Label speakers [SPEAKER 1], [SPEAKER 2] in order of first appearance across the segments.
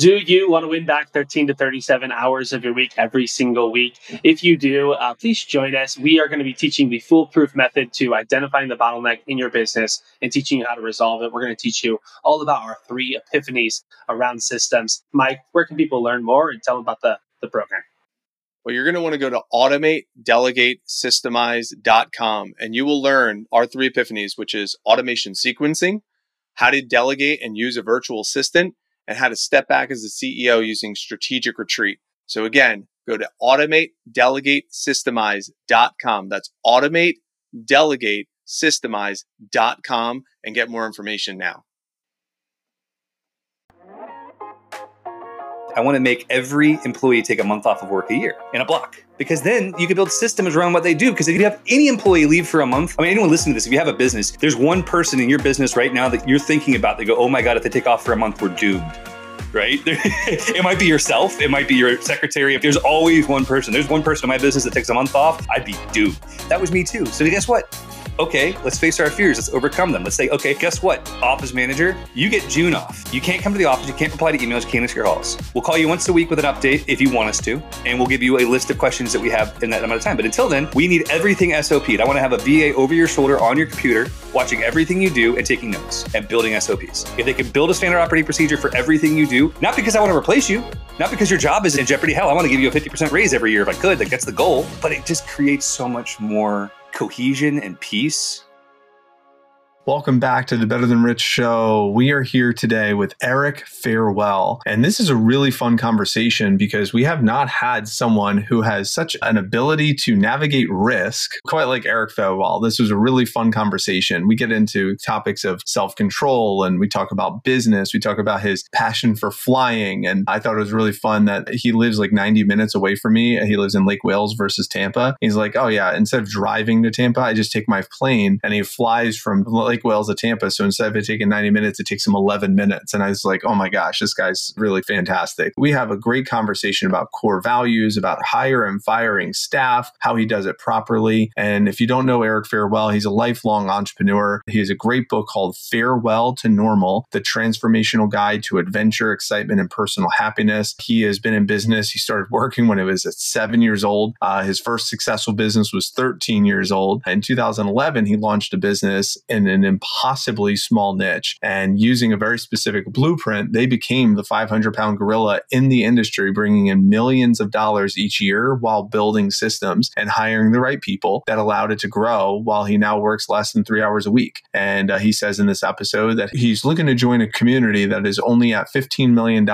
[SPEAKER 1] Do you want to win back 13 to 37 hours of your week every single week? If you do, uh, please join us. We are going to be teaching the foolproof method to identifying the bottleneck in your business and teaching you how to resolve it. We're going to teach you all about our three epiphanies around systems. Mike, where can people learn more and tell them about the, the program?
[SPEAKER 2] Well, you're going to want to go to automate, delegate, systemize.com and you will learn our three epiphanies, which is automation sequencing, how to delegate and use a virtual assistant, and how to step back as a CEO using strategic retreat. So again, go to automate, delegate, systemize.com. That's automate, delegate, systemize.com and get more information now.
[SPEAKER 3] I want to make every employee take a month off of work a year in a block. Because then you can build systems around what they do. Because if you have any employee leave for a month, I mean, anyone listening to this, if you have a business, there's one person in your business right now that you're thinking about They go, oh my God, if they take off for a month, we're doomed right? it might be yourself, it might be your secretary. If there's always one person, there's one person in my business that takes a month off, I'd be doomed. That was me too. So guess what? Okay, let's face our fears. Let's overcome them. Let's say, okay, guess what? Office manager, you get June off. You can't come to the office. You can't reply to emails. You can't answer your calls. We'll call you once a week with an update if you want us to, and we'll give you a list of questions that we have in that amount of time. But until then, we need everything SOP'd. I want to have a VA over your shoulder on your computer, watching everything you do and taking notes and building SOPs. If they can build a standard operating procedure for everything you do, not because I want to replace you, not because your job is in jeopardy. Hell, I want to give you a 50% raise every year if I could. Like that's the goal. But it just creates so much more cohesion and peace
[SPEAKER 4] Welcome back to the Better Than Rich show. We are here today with Eric Farewell. And this is a really fun conversation because we have not had someone who has such an ability to navigate risk quite like Eric Farewell. This was a really fun conversation. We get into topics of self control and we talk about business. We talk about his passion for flying. And I thought it was really fun that he lives like 90 minutes away from me. He lives in Lake Wales versus Tampa. He's like, oh, yeah, instead of driving to Tampa, I just take my plane and he flies from Lake Wales to Tampa. So instead of it taking 90 minutes, it takes him 11 minutes. And I was like, oh my gosh, this guy's really fantastic. We have a great conversation about core values, about hire and firing staff, how he does it properly. And if you don't know Eric Farewell, he's a lifelong entrepreneur. He has a great book called Farewell to Normal, the transformational guide to adventure, excitement, and personal happiness. He has been in business. He started working when he was at seven years old. Uh, his first successful business was 13 years old. In 2011, he launched a business in an impossibly small niche. And using a very specific blueprint, they became the 500 pound gorilla in the industry, bringing in millions of dollars each year while building systems and hiring the right people that allowed it to grow while he now works less than three hours a week. And uh, he says in this episode that he's looking to join a community that is only at $15 million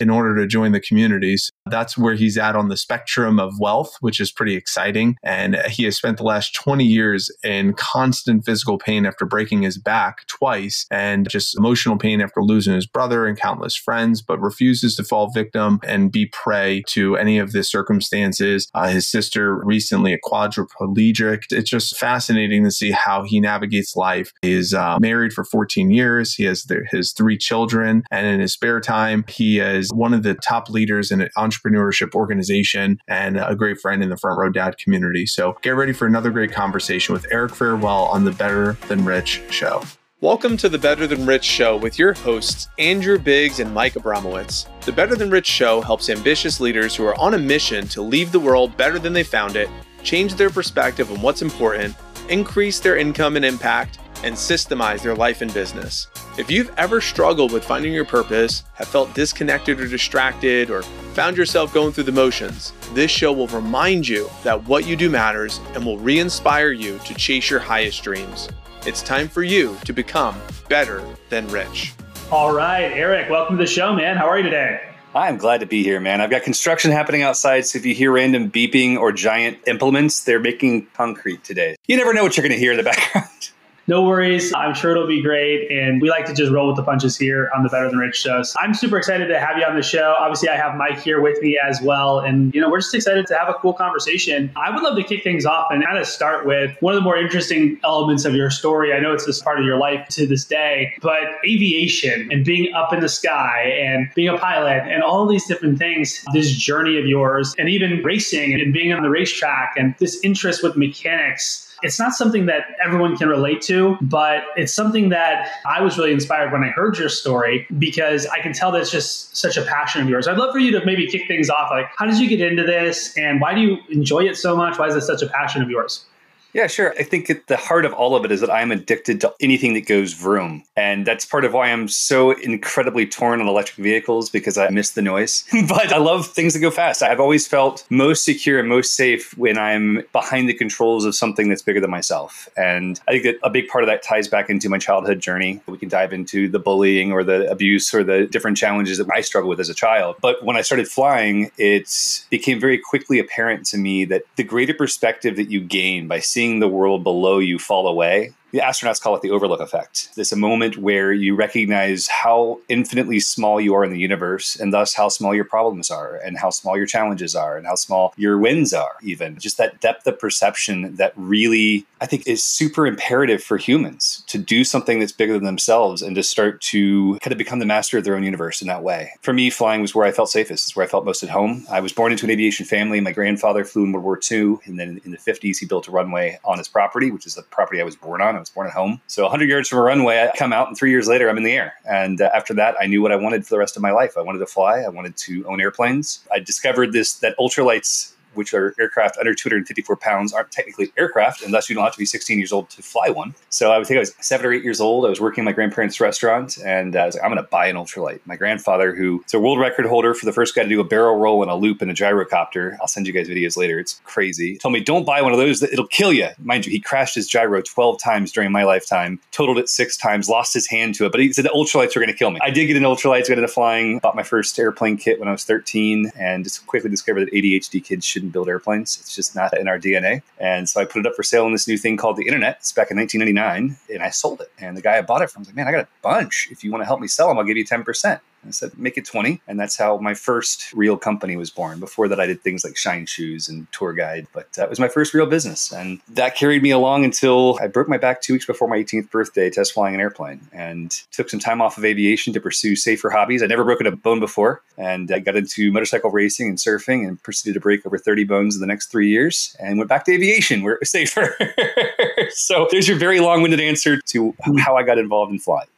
[SPEAKER 4] in order to join the communities. That's where he's at on the spectrum of wealth, which is pretty exciting. And he has spent the last 20 years in constant physical pain after breaking his back twice and just emotional pain after losing his brother and countless friends, but refuses to fall victim and be prey to any of the circumstances. Uh, his sister recently a quadriplegic. It's just fascinating to see how he navigates life. He's uh, married for 14 years. He has his three children, and in his spare time, he is one of the top leaders in an entrepreneurship organization and a great friend in the Front Row Dad community. So get ready for another great conversation with Eric Farewell on the Better Than Rich show.
[SPEAKER 2] Welcome to the Better Than Rich show with your hosts, Andrew Biggs and Mike Abramowitz. The Better Than Rich show helps ambitious leaders who are on a mission to leave the world better than they found it, change their perspective on what's important, increase their income and impact, and systemize their life and business. If you've ever struggled with finding your purpose, have felt disconnected or distracted, or found yourself going through the motions, this show will remind you that what you do matters and will re inspire you to chase your highest dreams. It's time for you to become better than rich.
[SPEAKER 1] All right, Eric, welcome to the show, man. How are you today?
[SPEAKER 3] I'm glad to be here, man. I've got construction happening outside, so if you hear random beeping or giant implements, they're making concrete today. You never know what you're going to hear in the background
[SPEAKER 1] no worries. I'm sure it'll be great. And we like to just roll with the punches here on the Better Than Rich show. So I'm super excited to have you on the show. Obviously, I have Mike here with me as well. And, you know, we're just excited to have a cool conversation. I would love to kick things off and kind of start with one of the more interesting elements of your story. I know it's this part of your life to this day, but aviation and being up in the sky and being a pilot and all these different things, this journey of yours, and even racing and being on the racetrack and this interest with mechanics It's not something that everyone can relate to, but it's something that I was really inspired when I heard your story because I can tell that's just such a passion of yours. I'd love for you to maybe kick things off. Like, how did you get into this and why do you enjoy it so much? Why is it such a passion of yours?
[SPEAKER 3] Yeah, sure. I think at the heart of all of it is that I'm addicted to anything that goes vroom. And that's part of why I'm so incredibly torn on electric vehicles because I miss the noise. but I love things that go fast. I've always felt most secure and most safe when I'm behind the controls of something that's bigger than myself. And I think that a big part of that ties back into my childhood journey. We can dive into the bullying or the abuse or the different challenges that I struggled with as a child. But when I started flying, it became very quickly apparent to me that the greater perspective that you gain by seeing seeing the world below you fall away the astronauts call it the overview effect. It's a moment where you recognize how infinitely small you are in the universe, and thus how small your problems are, and how small your challenges are, and how small your wins are, even. Just that depth of perception that really, I think, is super imperative for humans to do something that's bigger than themselves and to start to kind of become the master of their own universe in that way. For me, flying was where I felt safest, it's where I felt most at home. I was born into an aviation family. My grandfather flew in World War II, and then in the 50s, he built a runway on his property, which is the property I was born on. I was born at home. So 100 yards from a runway, I come out, and three years later, I'm in the air. And uh, after that, I knew what I wanted for the rest of my life. I wanted to fly. I wanted to own airplanes. I discovered this that ultralights which are aircraft under 254 pounds, aren't technically aircraft unless you don't have to be 16 years old to fly one. So I would think I was seven or eight years old. I was working in my grandparents' restaurant, and I was like, I'm going to buy an ultralight. My grandfather, who is a world record holder for the first guy to do a barrel roll and a loop in a gyrocopter, I'll send you guys videos later. It's crazy. Told me, don't buy one of those; it'll kill you. Mind you, he crashed his gyro 12 times during my lifetime, totaled it six times, lost his hand to it. But he said the ultralights were going to kill me. I did get an ultralight, got into flying, bought my first airplane kit when I was 13, and just quickly discovered that ADHD kids shouldn't build airplanes. It's just not in our DNA. And so I put it up for sale on this new thing called the internet. It's back in 1999, and I sold it. And the guy I bought it from was like, "Man, I got a bunch. If you want to help me sell them, I'll give you 10%." I said, make it 20. And that's how my first real company was born. Before that, I did things like Shine Shoes and Tour Guide, but that was my first real business. And that carried me along until I broke my back two weeks before my 18th birthday, test flying an airplane, and took some time off of aviation to pursue safer hobbies. I'd never broken a bone before. And I got into motorcycle racing and surfing and proceeded to break over 30 bones in the next three years and went back to aviation where it was safer. so there's your very long winded answer to how I got involved in flying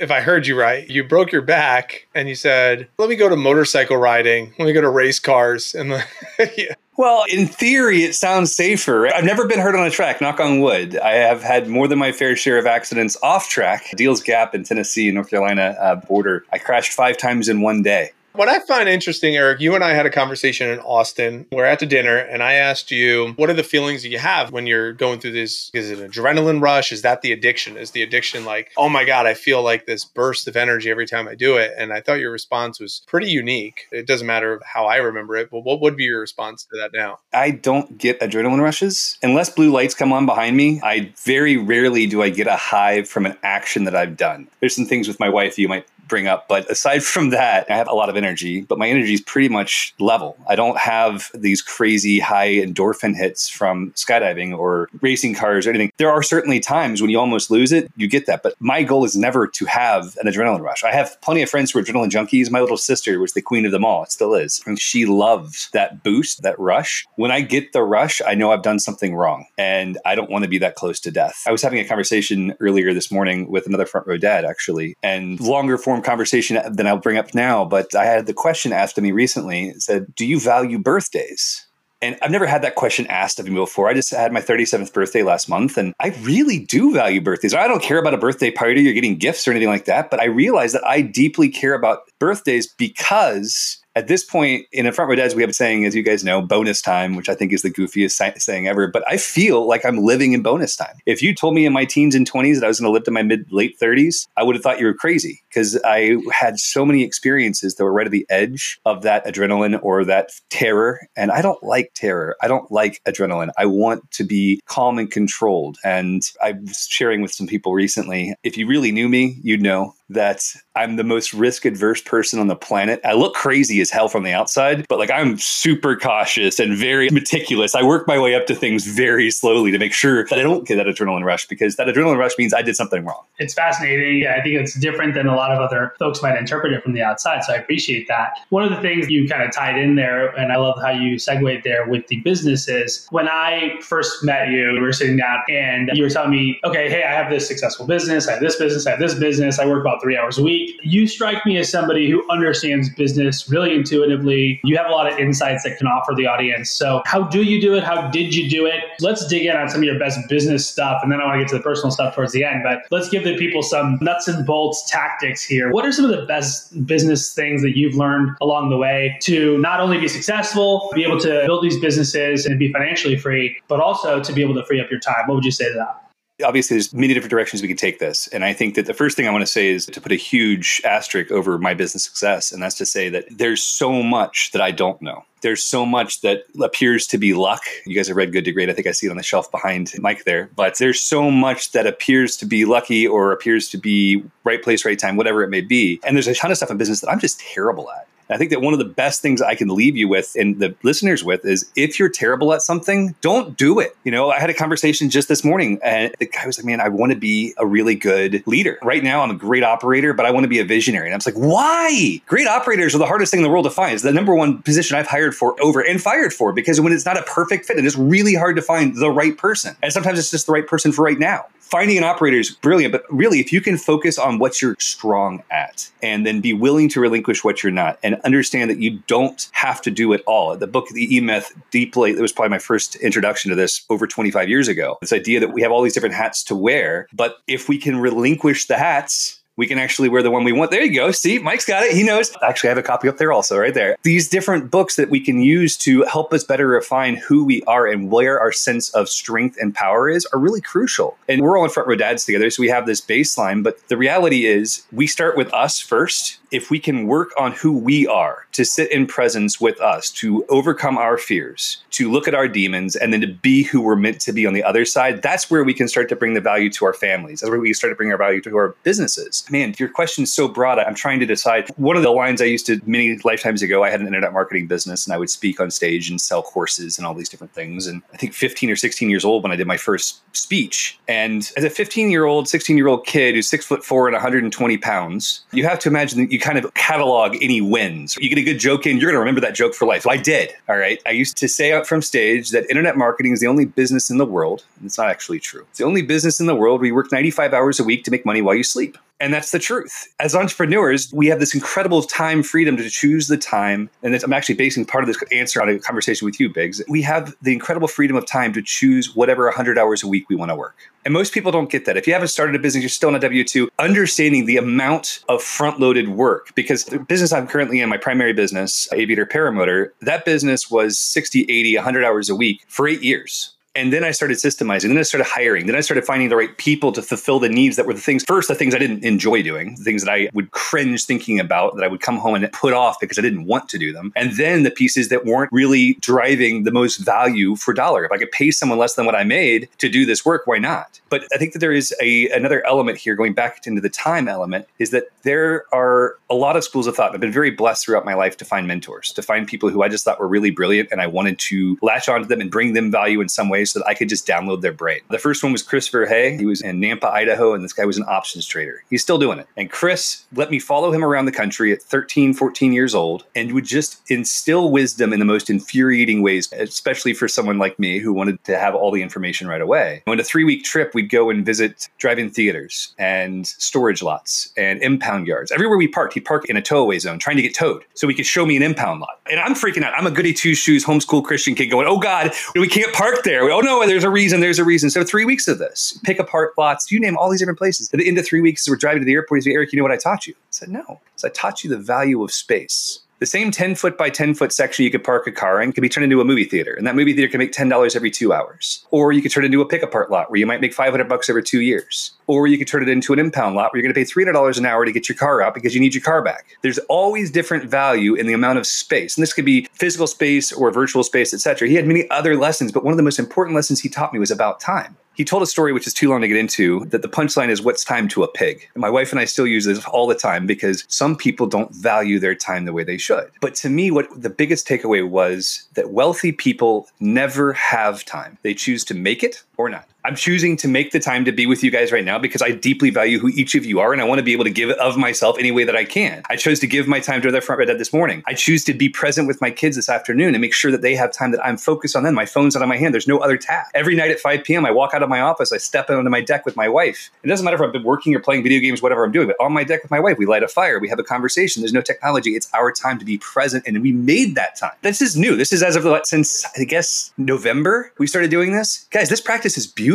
[SPEAKER 4] if I heard you right, you broke your back and you said, "Let me go to motorcycle riding. Let me go to race cars." And the,
[SPEAKER 3] yeah. Well, in theory, it sounds safer. I've never been hurt on a track, knock on wood. I have had more than my fair share of accidents off track. Deals Gap in Tennessee and North Carolina uh, border. I crashed five times in one day.
[SPEAKER 4] What I find interesting, Eric, you and I had a conversation in Austin. We're at the dinner, and I asked you, what are the feelings that you have when you're going through this? Is it an adrenaline rush? Is that the addiction? Is the addiction like, oh my God, I feel like this burst of energy every time I do it? And I thought your response was pretty unique. It doesn't matter how I remember it, but what would be your response to that now?
[SPEAKER 3] I don't get adrenaline rushes. Unless blue lights come on behind me, I very rarely do I get a high from an action that I've done. There's some things with my wife you might bring up. But aside from that, I have a lot of energy, but my energy is pretty much level. I don't have these crazy high endorphin hits from skydiving or racing cars or anything. There are certainly times when you almost lose it, you get that. But my goal is never to have an adrenaline rush. I have plenty of friends who are adrenaline junkies. My little sister was the queen of them all. It still is. And she loves that boost, that rush. When I get the rush, I know I've done something wrong and I don't want to be that close to death. I was having a conversation earlier this morning with another front row dad, actually, and longer form conversation than I'll bring up now, but I had the question asked of me recently. It said, Do you value birthdays? And I've never had that question asked of me before. I just had my 37th birthday last month, and I really do value birthdays. I don't care about a birthday party or getting gifts or anything like that, but I realize that I deeply care about birthdays because at this point in a front row dads we have a saying as you guys know bonus time which i think is the goofiest saying ever but i feel like i'm living in bonus time. If you told me in my teens and 20s that i was going to live to my mid late 30s i would have thought you were crazy because i had so many experiences that were right at the edge of that adrenaline or that terror and i don't like terror. I don't like adrenaline. I want to be calm and controlled and i was sharing with some people recently if you really knew me you'd know that I'm the most risk adverse person on the planet. I look crazy as hell from the outside, but like I'm super cautious and very meticulous. I work my way up to things very slowly to make sure that I don't get that adrenaline rush because that adrenaline rush means I did something wrong.
[SPEAKER 1] It's fascinating. Yeah, I think it's different than a lot of other folks might interpret it from the outside. So I appreciate that. One of the things you kind of tied in there, and I love how you segued there with the businesses. When I first met you, we were sitting down and you were telling me, okay, hey, I have this successful business, I have this business, I have this business, I work about three hours a week. You strike me as somebody who understands business really intuitively. You have a lot of insights that can offer the audience. So, how do you do it? How did you do it? Let's dig in on some of your best business stuff, and then I want to get to the personal stuff towards the end. But let's give the people some nuts and bolts tactics here. What are some of the best business things that you've learned along the way to not only be successful, be able to build these businesses and be financially free, but also to be able to free up your time? What would you say to that?
[SPEAKER 3] Obviously there's many different directions we can take this and i think that the first thing i want to say is to put a huge asterisk over my business success and that's to say that there's so much that i don't know there's so much that appears to be luck. You guys have read Good to Great. I think I see it on the shelf behind Mike there. But there's so much that appears to be lucky or appears to be right place, right time, whatever it may be. And there's a ton of stuff in business that I'm just terrible at. I think that one of the best things I can leave you with and the listeners with is if you're terrible at something, don't do it. You know, I had a conversation just this morning and the guy was like, man, I want to be a really good leader. Right now, I'm a great operator, but I want to be a visionary. And I was like, why? Great operators are the hardest thing in the world to find. It's the number one position I've hired for over and fired for because when it's not a perfect fit, it is really hard to find the right person. And sometimes it's just the right person for right now finding an operator is brilliant, but really, if you can focus on what you're strong at and then be willing to relinquish what you're not and understand that you don't have to do it all. The book, The E Myth, deeply, that was probably my first introduction to this over 25 years ago. This idea that we have all these different hats to wear, but if we can relinquish the hats, we can actually wear the one we want. There you go. See, Mike's got it. He knows. Actually, I have a copy up there also, right there. These different books that we can use to help us better refine who we are and where our sense of strength and power is are really crucial. And we're all in front row dads together, so we have this baseline. But the reality is, we start with us first if we can work on who we are, to sit in presence with us, to overcome our fears, to look at our demons, and then to be who we're meant to be on the other side, that's where we can start to bring the value to our families. That's where we start to bring our value to our businesses. Man, your question is so broad. I'm trying to decide. One of the lines I used to many lifetimes ago, I had an internet marketing business and I would speak on stage and sell courses and all these different things. And I think 15 or 16 years old when I did my first speech. And as a 15 year old, 16 year old kid who's six foot four and 120 pounds, you have to imagine that you kind of catalog any wins. You get a good joke in, you're going to remember that joke for life. I did. All right. I used to say out from stage that internet marketing is the only business in the world. It's not actually true. It's the only business in the world where you work 95 hours a week to make money while you sleep. And that's the truth. As entrepreneurs, we have this incredible time freedom to choose the time. And I'm actually basing part of this answer on a conversation with you, Biggs. We have the incredible freedom of time to choose whatever 100 hours a week we want to work. And most people don't get that. If you haven't started a business, you're still on a W 2, understanding the amount of front loaded work, because the business I'm currently in, my primary business, Aviator Paramotor, that business was 60, 80, 100 hours a week for eight years. And then I started systemizing. Then I started hiring. Then I started finding the right people to fulfill the needs that were the things, first, the things I didn't enjoy doing, the things that I would cringe thinking about, that I would come home and put off because I didn't want to do them. And then the pieces that weren't really driving the most value for dollar. If I could pay someone less than what I made to do this work, why not? But I think that there is a another element here, going back into the time element, is that there are a lot of schools of thought. I've been very blessed throughout my life to find mentors, to find people who I just thought were really brilliant and I wanted to latch onto them and bring them value in some way so that I could just download their brain. The first one was Christopher Hay. He was in Nampa, Idaho, and this guy was an options trader. He's still doing it. And Chris let me follow him around the country at 13, 14 years old and would just instill wisdom in the most infuriating ways, especially for someone like me who wanted to have all the information right away. On a three week trip, we'd go and visit drive in theaters and storage lots and impound yards. Everywhere we parked, he'd park in a tow away zone trying to get towed so he could show me an impound lot. And I'm freaking out. I'm a goody two shoes homeschool Christian kid going, oh God, we can't park there. Oh no, there's a reason, there's a reason. So three weeks of this, pick apart lots, you name all these different places. At the end of three weeks, we're driving to the airport. He's like, Eric, you know what I taught you? I said, no. So I taught you the value of space. The same 10 foot by 10 foot section you could park a car in could be turned into a movie theater. And that movie theater can make $10 every two hours. Or you could turn it into a pick apart lot where you might make 500 bucks over two years. Or you could turn it into an impound lot where you're going to pay $300 an hour to get your car out because you need your car back. There's always different value in the amount of space. And this could be physical space or virtual space, etc. He had many other lessons, but one of the most important lessons he taught me was about time He told a story which is too long to get into that the punchline is what's time to a pig. And my wife and I still use this all the time because some people don't value their time the way they should. But to me, what the biggest takeaway was that wealthy people never have time. They choose to make it or not. I'm choosing to make the time to be with you guys right now because I deeply value who each of you are and I want to be able to give of myself any way that I can. I chose to give my time to their front red this morning. I choose to be present with my kids this afternoon and make sure that they have time that I'm focused on them. My phone's out of my hand. There's no other task. Every night at 5 p.m., I walk out of my office, I step onto my deck with my wife. It doesn't matter if I've been working or playing video games, whatever I'm doing, but on my deck with my wife, we light a fire, we have a conversation. There's no technology. It's our time to be present and we made that time. This is new. This is as of since I guess November we started doing this. Guys, this practice is beautiful.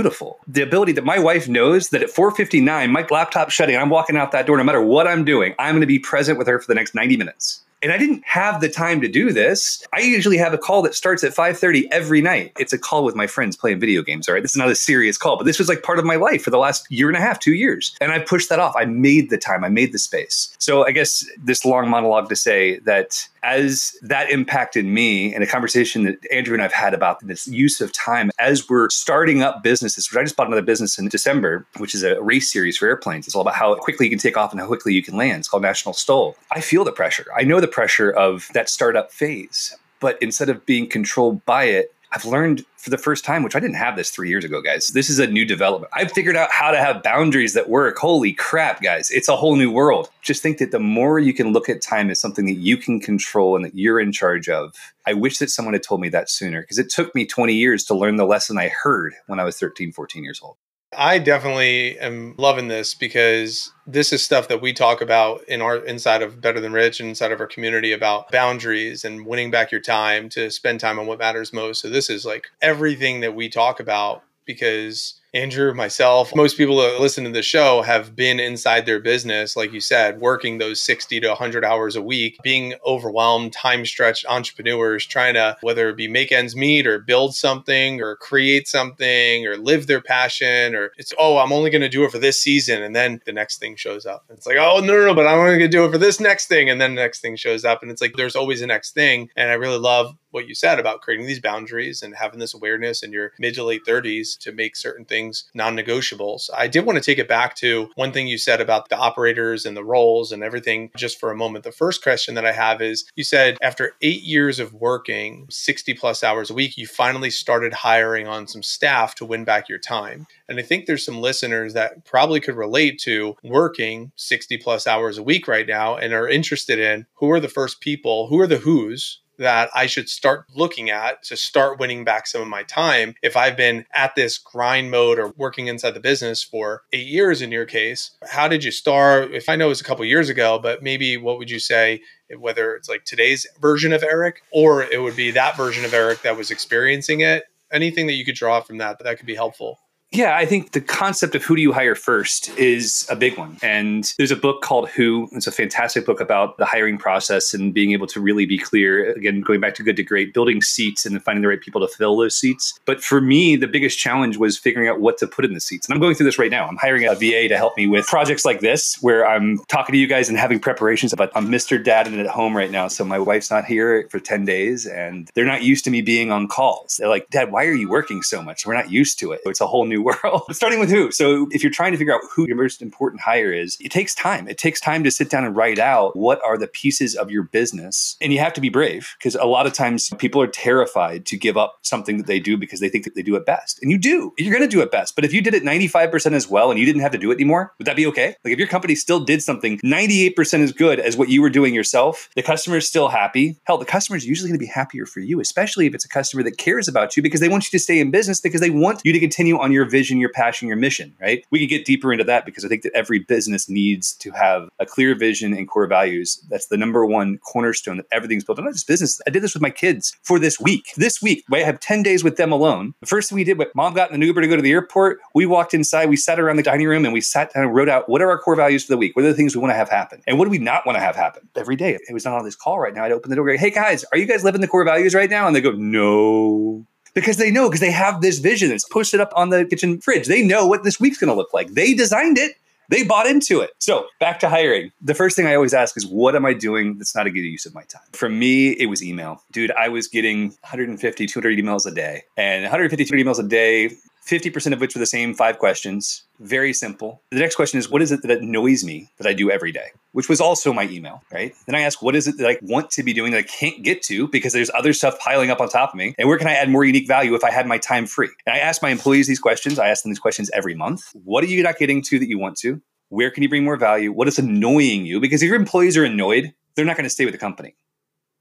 [SPEAKER 3] The ability that my wife knows that at 4:59 my laptop's shutting I'm walking out that door no matter what I'm doing, I'm going to be present with her for the next 90 minutes. And I didn't have the time to do this. I usually have a call that starts at 5:30 every night. It's a call with my friends playing video games, all right? This is not a serious call, but this was like part of my life for the last year and a half, 2 years. And I pushed that off. I made the time. I made the space. So I guess this long monologue to say that as that impacted me and a conversation that Andrew and I've had about this use of time as we're starting up businesses, which I just bought another business in December, which is a race series for airplanes. It's all about how quickly you can take off and how quickly you can land. It's called National STOL. I feel the pressure. I know the pressure of that startup phase. But instead of being controlled by it, I've learned for the first time, which I didn't have this three years ago, guys. This is a new development. I've figured out how to have boundaries that work. Holy crap, guys. It's a whole new world. Just think that the more you can look at time as something that you can control and that you're in charge of. I wish that someone had told me that sooner because it took me 20 years to learn the lesson I heard when I was 13, 14 years old.
[SPEAKER 4] I definitely am loving this because this is stuff that we talk about in our inside of Better Than Rich and inside of our community about boundaries and winning back your time to spend time on what matters most. So this is like everything that we talk about because Andrew, myself, most people that listen to the show have been inside their business, like you said, working those 60 to 100 hours a week, being overwhelmed, time stretched entrepreneurs trying to, whether it be make ends meet or build something or create something or live their passion, or it's, oh, I'm only going to do it for this season. And then the next thing shows up. And it's like, oh, no, no, no, but I'm only going to do it for this next thing. And then the next thing shows up. And it's like, there's always a next thing. And I really love what you said about creating these boundaries and having this awareness in your mid to late 30s to make certain things non negotiables. I did want to take it back to one thing you said about the operators and the roles and everything just for a moment. The first question that I have is you said after eight years of working 60 plus hours a week, you finally started hiring on some staff to win back your time. And I think there's some listeners that probably could relate to working 60 plus hours a week right now and are interested in who are the first people, who are the who's that I should start looking at to start winning back some of my time. If I've been at this grind mode or working inside the business for eight years in your case, how did you start? If I know it was a couple years ago, but maybe what would you say? Whether it's like today's version of Eric or it would be that version of Eric that was experiencing it. Anything that you could draw from that that could be helpful.
[SPEAKER 3] Yeah, I think the concept of who do you hire first is a big one. And there's a book called Who. It's a fantastic book about the hiring process and being able to really be clear. Again, going back to good to great, building seats and then finding the right people to fill those seats. But for me, the biggest challenge was figuring out what to put in the seats. And I'm going through this right now. I'm hiring a VA to help me with projects like this, where I'm talking to you guys and having preparations. But I'm Mr. Dad and at home right now. So my wife's not here for 10 days and they're not used to me being on calls. They're like, Dad, why are you working so much? We're not used to it. It's a whole new world. Starting with who. So if you're trying to figure out who your most important hire is, it takes time. It takes time to sit down and write out what are the pieces of your business. And you have to be brave because a lot of times people are terrified to give up something that they do because they think that they do it best. And you do. You're going to do it best. But if you did it 95% as well and you didn't have to do it anymore, would that be okay? Like if your company still did something 98% as good as what you were doing yourself, the customer is still happy. Hell, the customer is usually going to be happier for you, especially if it's a customer that cares about you because they want you to stay in business because they want you to continue on your vision, your passion, your mission, right? We could get deeper into that because I think that every business needs to have a clear vision and core values. That's the number one cornerstone that everything's built on. Not just business. I did this with my kids for this week. This week, I have 10 days with them alone. The first thing we did, mom got in an Uber to go to the airport, we walked inside, we sat around the dining room and we sat down and wrote out what are our core values for the week? What are the things we want to have happen? And what do we not want to have happen? Every day, it was not on this call right now. I'd open the door, go, hey guys, are you guys living the core values right now? And they go, no because they know because they have this vision that's posted up on the kitchen fridge. They know what this week's going to look like. They designed it. They bought into it. So back to hiring. The first thing I always ask is, what am I doing that's not a good use of my time? For me, it was email. Dude, I was getting 150, 200 emails a day. And 150, 200 emails a day 50% of which were the same five questions. Very simple. The next question is, what is it that annoys me that I do every day? Which was also my email, right? Then I ask, what is it that I want to be doing that I can't get to because there's other stuff piling up on top of me? And where can I add more unique value if I had my time free? And I ask my employees these questions. I ask them these questions every month. What are you not getting to that you want to? Where can you bring more value? What is annoying you? Because if your employees are annoyed, they're not going to stay with the company,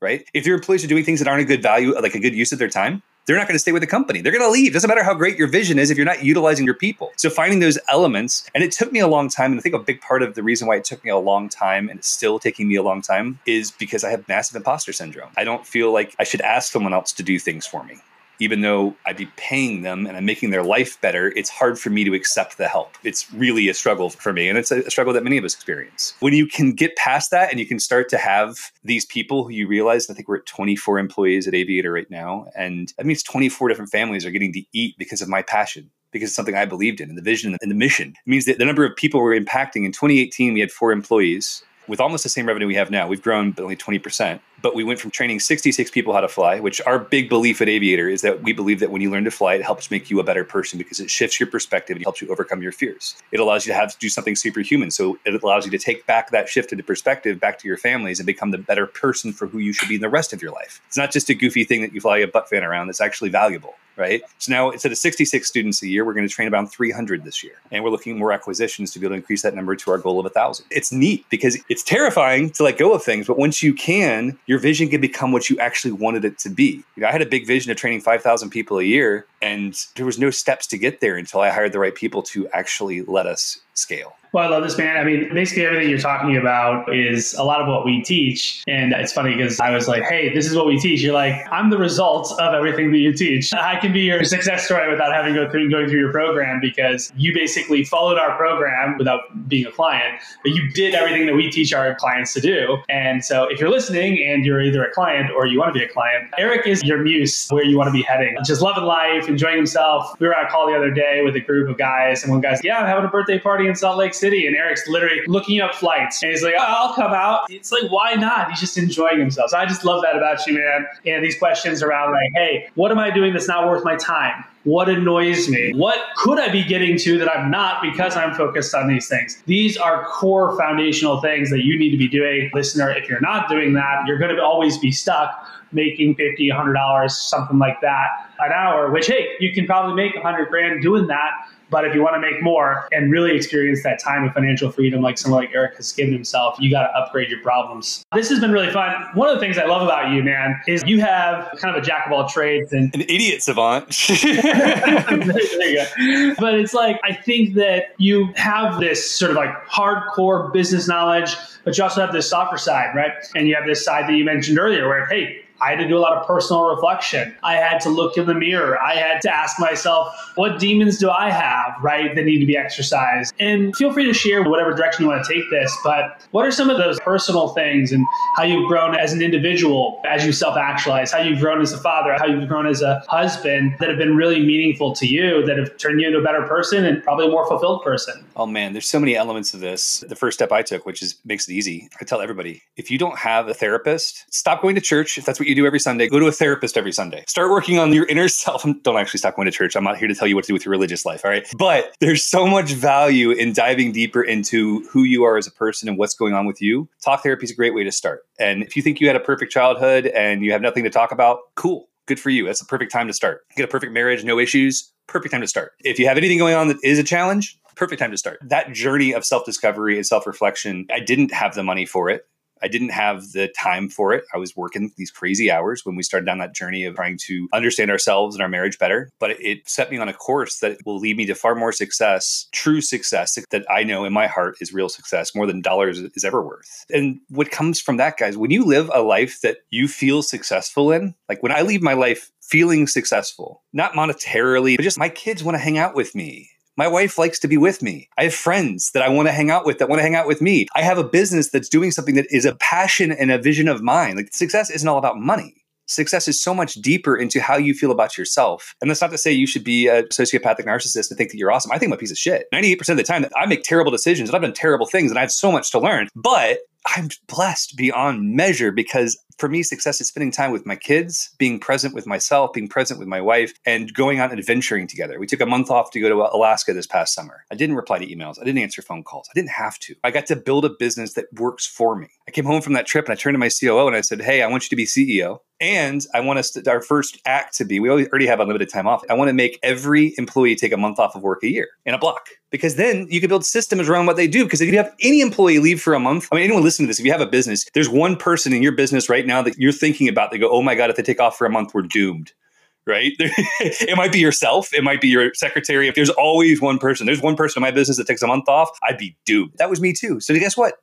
[SPEAKER 3] right? If your employees are doing things that aren't a good value, like a good use of their time, they're not going to stay with the company. They're going to leave. Doesn't matter how great your vision is if you're not utilizing your people. So finding those elements, and it took me a long time. And I think a big part of the reason why it took me a long time and it's still taking me a long time is because I have massive imposter syndrome. I don't feel like I should ask someone else to do things for me even though I'd be paying them and I'm making their life better, it's hard for me to accept the help. It's really a struggle for me. And it's a struggle that many of us experience. When you can get past that and you can start to have these people who you realize, I think we're at 24 employees at Aviator right now. And that means 24 different families are getting to eat because of my passion because it's something I believed in and the vision and the mission. It means that the number of people we're impacting in 2018, we had four employees with almost the same revenue we have now. We've grown but only 20% but we went from training 66 people how to fly, which our big belief at Aviator is that we believe that when you learn to fly, it helps make you a better person because it shifts your perspective and helps you overcome your fears. It allows you to have to do something superhuman. So it allows you to take back that shifted perspective back to your families and become the better person for who you should be in the rest of your life. It's not just a goofy thing that you fly a butt fan around, it's actually valuable right? So now instead of 66 students a year, we're going to train about 300 this year. And we're looking at more acquisitions to be able to increase that number to our goal of 1,000. It's neat because it's terrifying to let go of things, but once you can, your vision can become what you actually wanted it to be. You know, I had a big vision of training 5,000 people a year, and there was no steps to get there until I hired the right people to actually let us scale.
[SPEAKER 1] Well, I love this, man. I mean, basically everything you're talking about is a lot of what we teach. And it's funny because I was like, hey, this is what we teach. You're like, I'm the result of everything that you teach. I can be your success story without having to go through going through your program because you basically followed our program without being a client, but you did everything that we teach our clients to do. And so if you're listening and you're either a client or you want to be a client, Eric is your muse where you want to be heading. Just loving life, enjoying himself. We were on a call the other day with a group of guys, and one guy's, yeah, I'm having a birthday party in Salt Lake City City, and Eric's literally looking up flights. And he's like, oh, I'll come out. It's like, why not? He's just enjoying himself. So I just love that about you, man. And these questions around like, hey, what am I doing that's not worth my time? What annoys me? What could I be getting to that I'm not because I'm focused on these things? These are core foundational things that you need to be doing. Listener, if you're not doing that, you're going to always be stuck making 50 $100 something like that an hour which hey you can probably make 100 grand doing that but if you want to make more and really experience that time of financial freedom, like someone like Eric has given himself, you got to upgrade your problems. This has been really fun. One of the things I love about you, man, is you have kind of a jack of all trades and
[SPEAKER 3] an idiot savant. but
[SPEAKER 1] it's like, I think that you have this sort of like hardcore business knowledge, but you also have this softer side, right? And you have this side that you mentioned earlier where, hey, I had to do a lot of personal reflection. I had to look in the mirror. I had to ask myself, what demons do I have, right, that need to be exercised? And feel free to share whatever direction you want to take this. But what are some of those personal things and how you've grown as an individual, as you self actualize, how you've grown as a father, how you've grown as a husband that have been really meaningful to you, that have turned you into a better person and probably a more fulfilled person?
[SPEAKER 3] Oh, man, there's so many elements of this. The first step I took, which is makes it easy, I tell everybody if you don't have a therapist, stop going to church if that's what what you do every Sunday. Go to a therapist every Sunday. Start working on your inner self. Don't actually stop going to church. I'm not here to tell you what to do with your religious life. All right. But there's so much value in diving deeper into who you are as a person and what's going on with you. Talk therapy is a great way to start. And if you think you had a perfect childhood and you have nothing to talk about, cool. Good for you. That's a perfect time to start. Get a perfect marriage, no issues. Perfect time to start. If you have anything going on that is a challenge, perfect time to start. That journey of self discovery and self reflection, I didn't have the money for it. I didn't have the time for it. I was working these crazy hours when we started down that journey of trying to understand ourselves and our marriage better. But it set me on a course that will lead me to far more success, true success that I know in my heart is real success, more than dollars is ever worth. And what comes from that, guys, when you live a life that you feel successful in, like when I leave my life feeling successful, not monetarily, but just my kids want to hang out with me my wife likes to be with me. I have friends that I want to hang out with that want to hang out with me. I have a business that's doing something that is a passion and a vision of mine. Like success isn't all about money. Success is so much deeper into how you feel about yourself. And that's not to say you should be a sociopathic narcissist and think that you're awesome. I think I'm a piece of shit. 98% of the time, I make terrible decisions and I've done terrible things and I have so much to learn. But I'm blessed beyond measure because for me, success is spending time with my kids, being present with myself, being present with my wife, and going out adventuring together. We took a month off to go to Alaska this past summer. I didn't reply to emails. I didn't answer phone calls. I didn't have to. I got to build a business that works for me. I came home from that trip and I turned to my COO and I said, Hey, I want you to be CEO. And I want us to, our first act to be, we already have unlimited time off. I want to make every employee take a month off of work a year in a block because then you can build systems around what they do. Because if you have any employee leave for a month, I mean, anyone listening to this, if you have a business, there's one person in your business right now that you're thinking about, they go, oh my God, if they take off for a month, we're doomed right? it might be yourself, it might be your secretary. If there's always one person, there's one person in my business that takes a month off, I'd be doomed. That was me too. So guess what?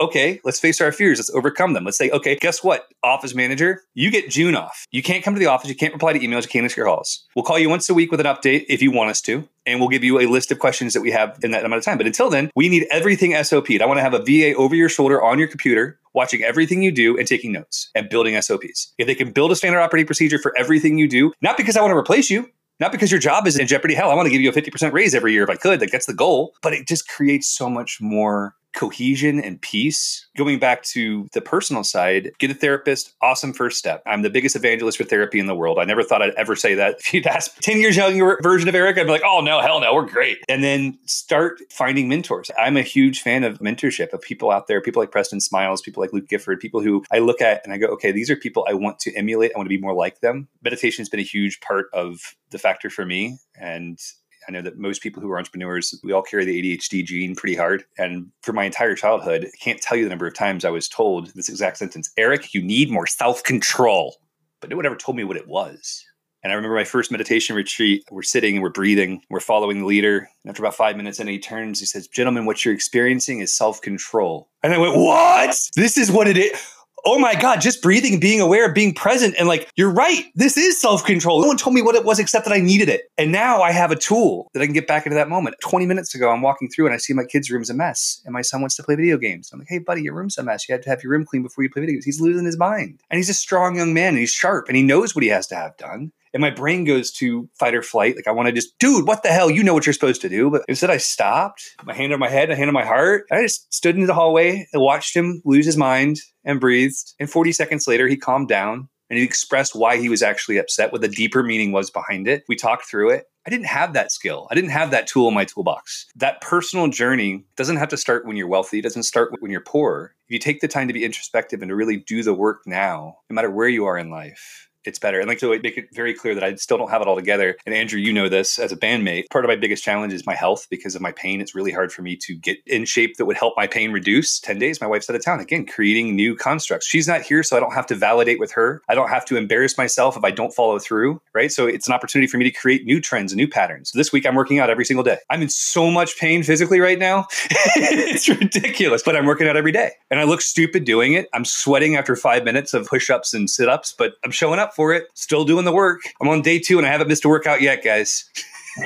[SPEAKER 3] Okay, let's face our fears. Let's overcome them. Let's say, okay, guess what? Office manager, you get June off. You can't come to the office. You can't reply to emails. You can't answer calls. We'll call you once a week with an update if you want us to. And we'll give you a list of questions that we have in that amount of time. But until then, we need everything SOP'd. I want to have a VA over your shoulder on your computer, watching everything you do and taking notes and building SOPs. If they can build a standard operating procedure for everything you do, not because I want to replace you, not because your job is in jeopardy. Hell, I want to give you a 50% raise every year if I could. Like that's the goal. But it just creates so much more cohesion and peace. Going back to the personal side, get a therapist, awesome first step. I'm the biggest evangelist for therapy in the world. I never thought I'd ever say that. If you'd ask 10 years younger version of Eric, I'd be like, oh no, hell no, we're great. And then start finding mentors. I'm a huge fan of mentorship, of people out there, people like Preston Smiles, people like Luke Gifford, people who I look at and I go, okay, these are people I want to emulate. I want to be more like them. Meditation has been a huge part of the factor for me. And I know that most people who are entrepreneurs, we all carry the ADHD gene pretty hard. And for my entire childhood, I can't tell you the number of times I was told this exact sentence Eric, you need more self control. But no one ever told me what it was. And I remember my first meditation retreat. We're sitting we're breathing, we're following the leader. And after about five minutes, and he turns, he says, Gentlemen, what you're experiencing is self control. And I went, What? This is what it is oh my God, just breathing being aware, being present. And like, you're right. This is self control. No one told me what it was except that I needed it. And now I have a tool that I can get back into that moment. 20 minutes ago, I'm walking through and I see my kid's room's a mess. And my son wants to play video games. I'm like, hey, buddy, your room's a mess. You have to have your room clean before you play video games. He's losing his mind. And he's a strong young man and he's sharp and he knows what he has to have done and my brain goes to fight or flight. Like I want to just, dude, what the hell? You know what you're supposed to do. But instead, I stopped, my hand on my head, a hand on my heart. I just stood in the hallway and watched him lose his mind and breathed. And 40 seconds later, he calmed down and he expressed why he was actually upset, what the deeper meaning was behind it. We talked through it. I didn't have that skill. I didn't have that tool in my toolbox. That personal journey doesn't have to start when you're wealthy, it doesn't start when you're poor. If you take the time to be introspective and to really do the work now, no matter where you are in life, it's better. And like to make it very clear that I still don't have it all together. And Andrew, you know this as a bandmate. Part of my biggest challenge is my health because of my pain. It's really hard for me to get in shape that would help my pain reduce. 10 days, my wife's out of town. Again, creating new constructs. She's not here, so I don't have to validate with her. I don't have to embarrass myself if I don't follow through. Right. So it's an opportunity for me to create new trends and new patterns. This week I'm working out every single day. I'm in so much pain physically right now. it's ridiculous. But I'm working out every day. And I look stupid doing it. I'm sweating after five minutes of push-ups and sit-ups, but I'm showing up for it. Still doing the work. I'm on day two and I haven't missed a workout yet, guys.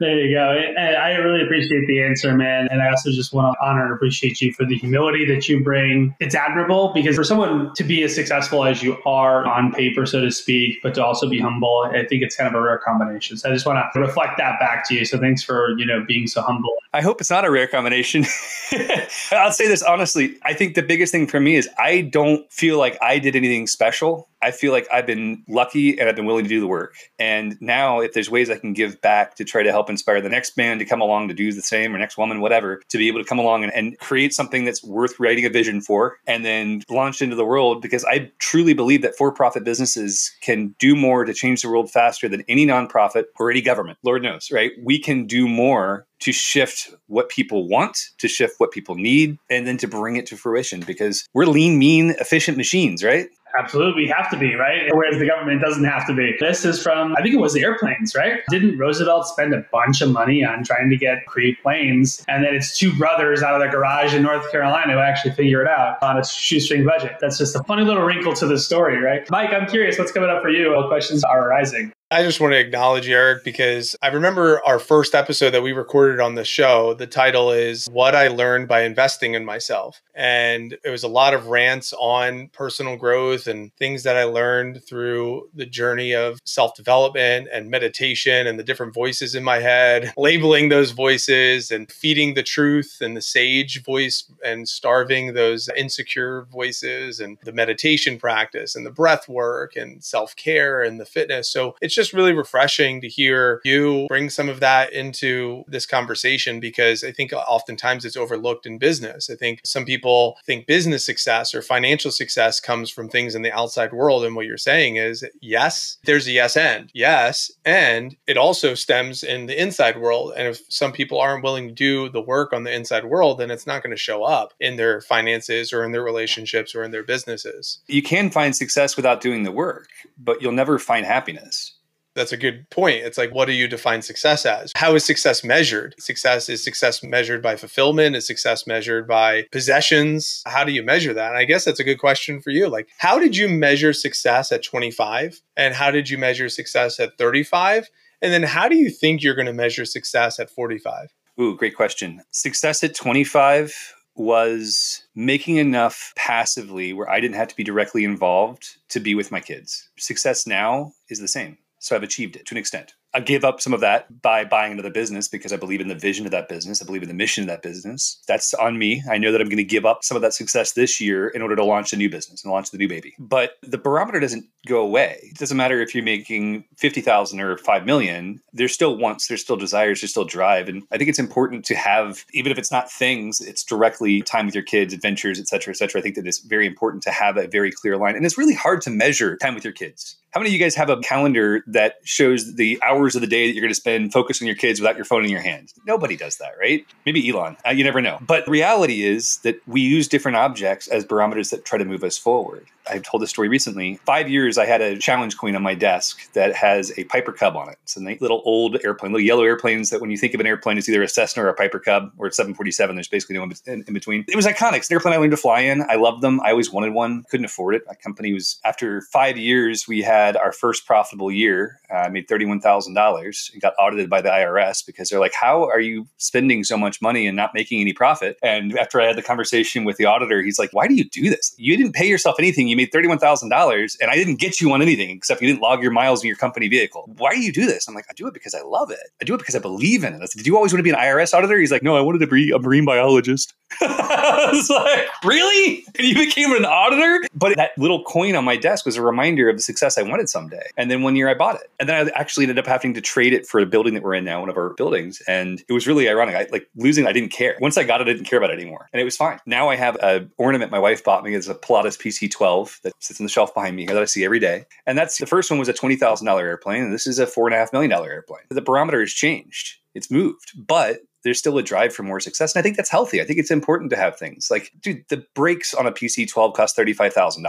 [SPEAKER 1] there you go. And I really appreciate the answer, man. And I also just want to honor and appreciate you for the humility that you bring. It's admirable because for someone to be as successful as you are on paper, so to speak, but to also be humble, I think it's kind of a rare combination. So I just want to reflect that back to you. So thanks for, you know, being so humble.
[SPEAKER 3] I hope it's not a rare combination. I'll say this honestly. I think the biggest thing for me is I don't feel like I did anything special I feel like I've been lucky and I've been willing to do the work. And now, if there's ways I can give back to try to help inspire the next man to come along to do the same or next woman, whatever, to be able to come along and, and create something that's worth writing a vision for and then launch into the world, because I truly believe that for profit businesses can do more to change the world faster than any nonprofit or any government. Lord knows, right? We can do more to shift what people want, to shift what people need, and then to bring it to fruition because we're lean, mean, efficient machines, right?
[SPEAKER 1] Absolutely, we have to be, right? Whereas the government doesn't have to be. This is from, I think it was the airplanes, right? Didn't Roosevelt spend a bunch of money on trying to get create planes? And then it's two brothers out of their garage in North Carolina who actually figure it out on a shoestring budget. That's just a funny little wrinkle to the story, right? Mike, I'm curious, what's coming up for you? What questions are arising?
[SPEAKER 4] I just want to acknowledge Eric because I remember our first episode that we recorded on the show. The title is What I Learned by Investing in Myself. And it was a lot of rants on personal growth and things that I learned through the journey of self development and meditation and the different voices in my head, labeling those voices and feeding the truth and the sage voice and starving those insecure voices and the meditation practice and the breath work and self care and the fitness. So it's just just really refreshing to hear you bring some of that into this conversation because I think oftentimes it's overlooked in business. I think some people think business success or financial success comes from things in the outside world. And what you're saying is, yes, there's a yes and yes. And it also stems in the inside world. And if some people aren't willing to do the work on the inside world, then it's not going to show up in their finances or in their relationships or in their businesses.
[SPEAKER 3] You can find success without doing the work, but you'll never find happiness.
[SPEAKER 4] That's a good point. It's like, what do you define success as? How is success measured? Success is success measured by fulfillment? Is success measured by possessions? How do you measure that? And I guess that's a good question for you. Like, how did you measure success at 25? And how did you measure success at 35? And then how do you think you're going to measure success at 45?
[SPEAKER 3] Ooh, great question. Success at 25 was making enough passively where I didn't have to be directly involved to be with my kids. Success now is the same. So I've achieved it to an extent. I gave up some of that by buying another business because I believe in the vision of that business. I believe in the mission of that business. That's on me. I know that I'm going to give up some of that success this year in order to launch a new business and launch the new baby. But the barometer doesn't go away. It doesn't matter if you're making 50,000 or 5 million. There's still wants, there's still desires, there's still drive. And I think it's important to have, even if it's not things, it's directly time with your kids, adventures, et cetera, et cetera. I think that it's very important to have a very clear line. And it's really hard to measure time with your kids. How many of you guys have a calendar that shows the hours of the day that you're going to spend focusing on your kids without your phone in your hand? Nobody does that, right? Maybe Elon. Uh, you never know. But reality is that we use different objects as barometers that try to move us forward. I've told this story recently. Five years, I had a challenge coin on my desk that has a Piper Cub on it. It's a neat little old airplane, little yellow airplanes that when you think of an airplane, it's either a Cessna or a Piper Cub or a 747. There's basically no in, in between. It was iconic. It's an airplane I learned to fly in. I loved them. I always wanted one. Couldn't afford it. My company was, after five years, we had our first profitable year. Uh, I made $31,000 and got audited by the IRS because they're like, how are you spending so much money and not making any profit? And after I had the conversation with the auditor, he's like, why do you do this? You didn't pay yourself anything you made $31,000 and I didn't get you on anything except you didn't log your miles in your company vehicle. Why do you do this? I'm like, I do it because I love it. I do it because I believe in it. I said, Did you always want to be an IRS auditor? He's like, No, I wanted to be a marine biologist. I was like, Really? And you became an auditor? But that little coin on my desk was a reminder of the success I wanted someday. And then one year I bought it. And then I actually ended up having to trade it for a building that we're in now, one of our buildings. And it was really ironic. I like losing, I didn't care. Once I got it, I didn't care about it anymore. And it was fine. Now I have an ornament my wife bought me. It's a Pilatus PC12 that sits on the shelf behind me that I see every day. And that's the first one was a $20,000 airplane. And this is a $4.5 million airplane. The barometer has changed. It's moved. But there's still a drive for more success. And I think that's healthy. I think it's important to have things like, dude, the brakes on a PC 12 cost $35,000.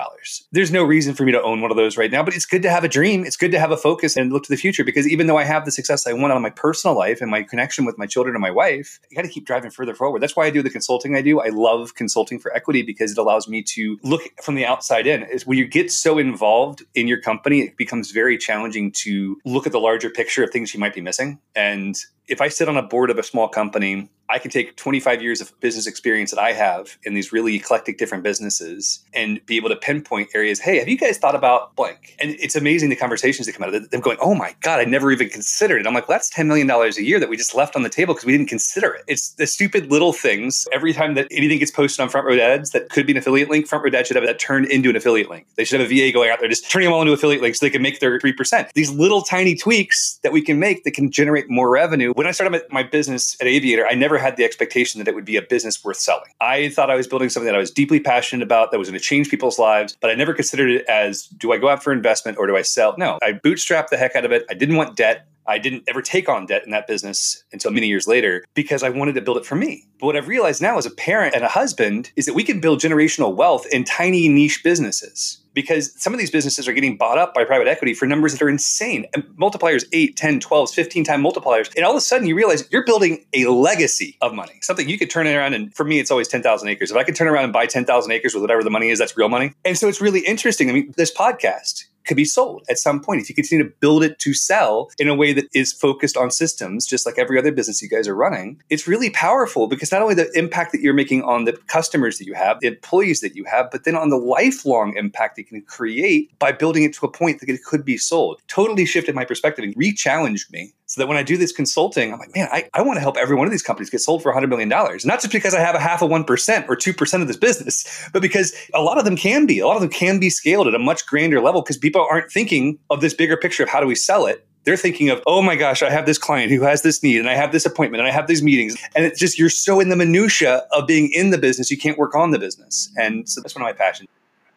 [SPEAKER 3] There's no reason for me to own one of those right now, but it's good to have a dream. It's good to have a focus and look to the future because even though I have the success I want on my personal life and my connection with my children and my wife, I got to keep driving further forward. That's why I do the consulting I do. I love consulting for equity because it allows me to look from the outside in. Is when you get so involved in your company, it becomes very challenging to look at the larger picture of things you might be missing. And if I sit on a board of a small company company. I can take 25 years of business experience that I have in these really eclectic different businesses and be able to pinpoint areas. Hey, have you guys thought about blank? And it's amazing the conversations that come out of it. Them going, oh my God, I never even considered it. I'm like, well, that's $10 million a year that we just left on the table because we didn't consider it. It's the stupid little things. Every time that anything gets posted on Front Row Dads that could be an affiliate link, Front Row Dads should have that turned into an affiliate link. They should have a VA going out there just turning them all into affiliate links so they can make their 3%. These little tiny tweaks that we can make that can generate more revenue. When I started my business at Aviator, I never had the expectation that it would be a business worth selling. I thought I was building something that I was deeply passionate about that was going to change people's lives, but I never considered it as do I go out for investment or do I sell? No, I bootstrapped the heck out of it. I didn't want debt. I didn't ever take on debt in that business until many years later because I wanted to build it for me. But what I've realized now as a parent and a husband is that we can build generational wealth in tiny niche businesses because some of these businesses are getting bought up by private equity for numbers that are insane. Multipliers 8, 10, 12, 15 time multipliers. And all of a sudden you realize you're building a legacy of money, something you could turn around. And for me, it's always 10,000 acres. If I could turn around and buy 10,000 acres with whatever the money is, that's real money. And so it's really interesting. I mean, this podcast, could be sold at some point. If you continue to build it to sell in a way that is focused on systems, just like every other business you guys are running, it's really powerful because not only the impact that you're making on the customers that you have, the employees that you have, but then on the lifelong impact you can create by building it to a point that it could be sold. Totally shifted my perspective and re challenged me so that when I do this consulting, I'm like, man, I, I want to help every one of these companies get sold for $100 million. Not just because I have a half of 1% or 2% of this business, but because a lot of them can be. A lot of them can be scaled at a much grander level because people aren't thinking of this bigger picture of how do we sell it. They're thinking of, oh my gosh, I have this client who has this need and I have this appointment and I have these meetings. And it's just, you're so in the minutia of being in the business, you can't work on the business. And so that's one of my passions.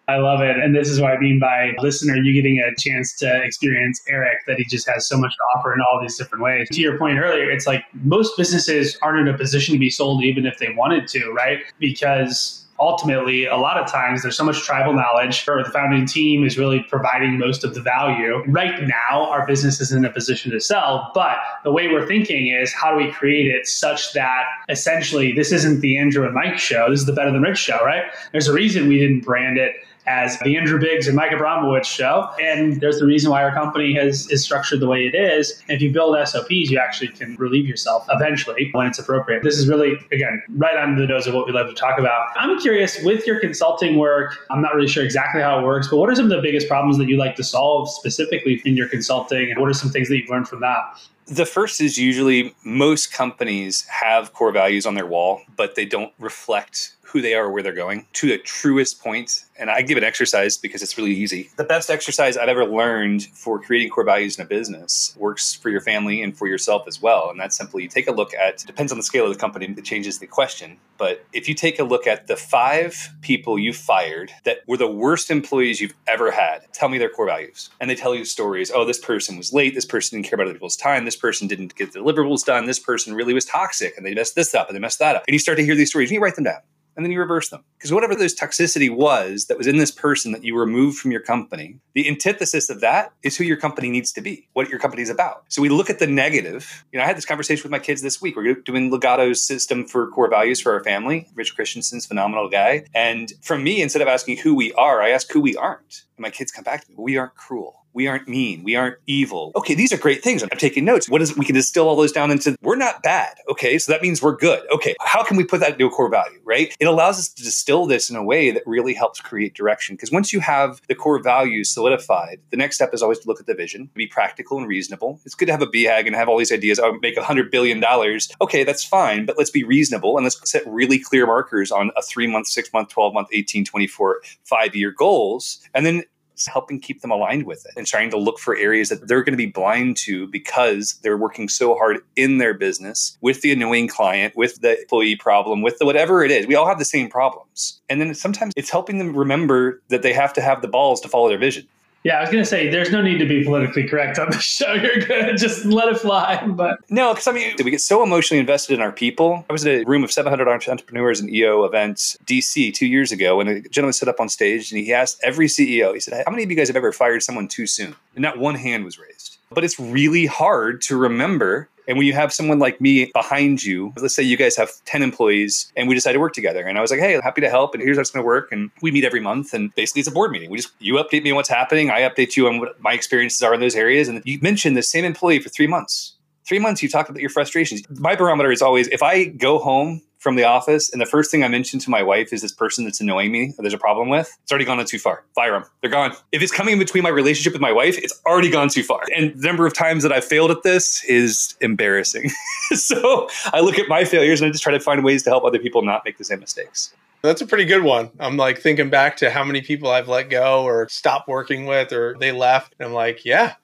[SPEAKER 1] I love it. And this is what I mean by listener, you getting a chance to experience Eric, that he just has so much to offer in all these different ways. To your point earlier, it's like most businesses aren't in a position to be sold even if they wanted to, right? Because ultimately, a lot of times there's so much tribal knowledge, or the founding team is really providing most of the value. Right now, our business is in a position to sell, but the way we're thinking is how do we create it such that essentially this isn't the Andrew and Mike show, this is the Better Than Rich show, right? There's a reason we didn't brand it as the Andrew Biggs and Mike Abramowitz show. And there's the reason why our company has is structured the way it is. And if you build SOPs, you actually can relieve yourself eventually when it's appropriate. This is really, again, right on the nose of what we love to talk about. I'm curious with your consulting work, I'm not really sure exactly how it works, but what are some of the biggest problems that you like to solve specifically in your consulting? And what are some things that you've learned from that?
[SPEAKER 3] The first is usually most companies have core values on their wall, but they don't reflect who they are or where they're going to the truest point. and I give an exercise because it's really easy. The best exercise I've ever learned for creating core values in a business works for your family and for yourself as well. And that's simply take a look at, it depends on the scale of the company, it changes the question. But if you take a look at the five people you fired that were the worst employees you've ever had, tell me their core values. And they tell you stories. Oh, this person was late. This person didn't care about other people's time. This person didn't get deliverables done. This person really was toxic and they messed this up and they messed that up. And you start to hear these stories and you write them down and then you reverse them. Because whatever this toxicity was that was in this person that you removed from your company, the antithesis of that is who your company needs to be, what your company is about. So we look at the negative. You know, I had this conversation with my kids this week. We're doing Legato's system for core values for our family. Rich Christensen's phenomenal guy. And from me, instead of asking who we are, I ask who we aren't. And my kids come back to me, we aren't cruel we aren't mean. We aren't evil. Okay, these are great things. I'm taking notes. What is we can distill all those down into we're not bad. Okay, so that means we're good. Okay, how can we put that into a core value, right? It allows us to distill this in a way that really helps create direction. Because once you have the core values solidified, the next step is always to look at the vision, be practical and reasonable. It's good to have a BHAG and have all these ideas. I'll make a hundred billion dollars. Okay, that's fine, but let's be reasonable and let's set really clear markers on a three month, six month, 12 month, 18, 24, five year goals. And then helping keep them aligned with it and trying to look for areas that they're going to be blind to because they're working so hard in their business with the annoying client, with the employee problem, with the whatever it is. We all have the same problems. And then sometimes it's helping them remember that they have to have the balls to follow their vision.
[SPEAKER 1] Yeah, I was going to say there's no need to be politically correct on the show. You're good. Just let it fly. But
[SPEAKER 3] no, because I mean, we get so emotionally invested in our people. I was at a room of 700 entrepreneurs in EO events, DC two years ago, and a gentleman stood up on stage and he asked every CEO, he said, "How many of you guys have ever fired someone too soon?" And not one hand was raised. But it's really hard to remember and when you have someone like me behind you, let's say you guys have 10 employees and we decide to work together. And I was like, hey, happy to help. And here's how it's going to work. And we meet every month. And basically, it's a board meeting. We just, you update me on what's happening. I update you on what my experiences are in those areas. And you mentioned the same employee for three months. Three months, you talk about your frustrations. My barometer is always if I go home from the office, and the first thing I mention to my wife is this person that's annoying me there's a problem with, it's already gone too far. Fire them. They're gone. If it's coming in between my relationship with my wife, it's already gone too far. And the number of times that I've failed at this is embarrassing. so I look at my failures and I just try to find ways to help other people not make the same mistakes.
[SPEAKER 4] That's a pretty good one. I'm like thinking back to how many people I've let go or stopped working with or they left. And I'm like, yeah,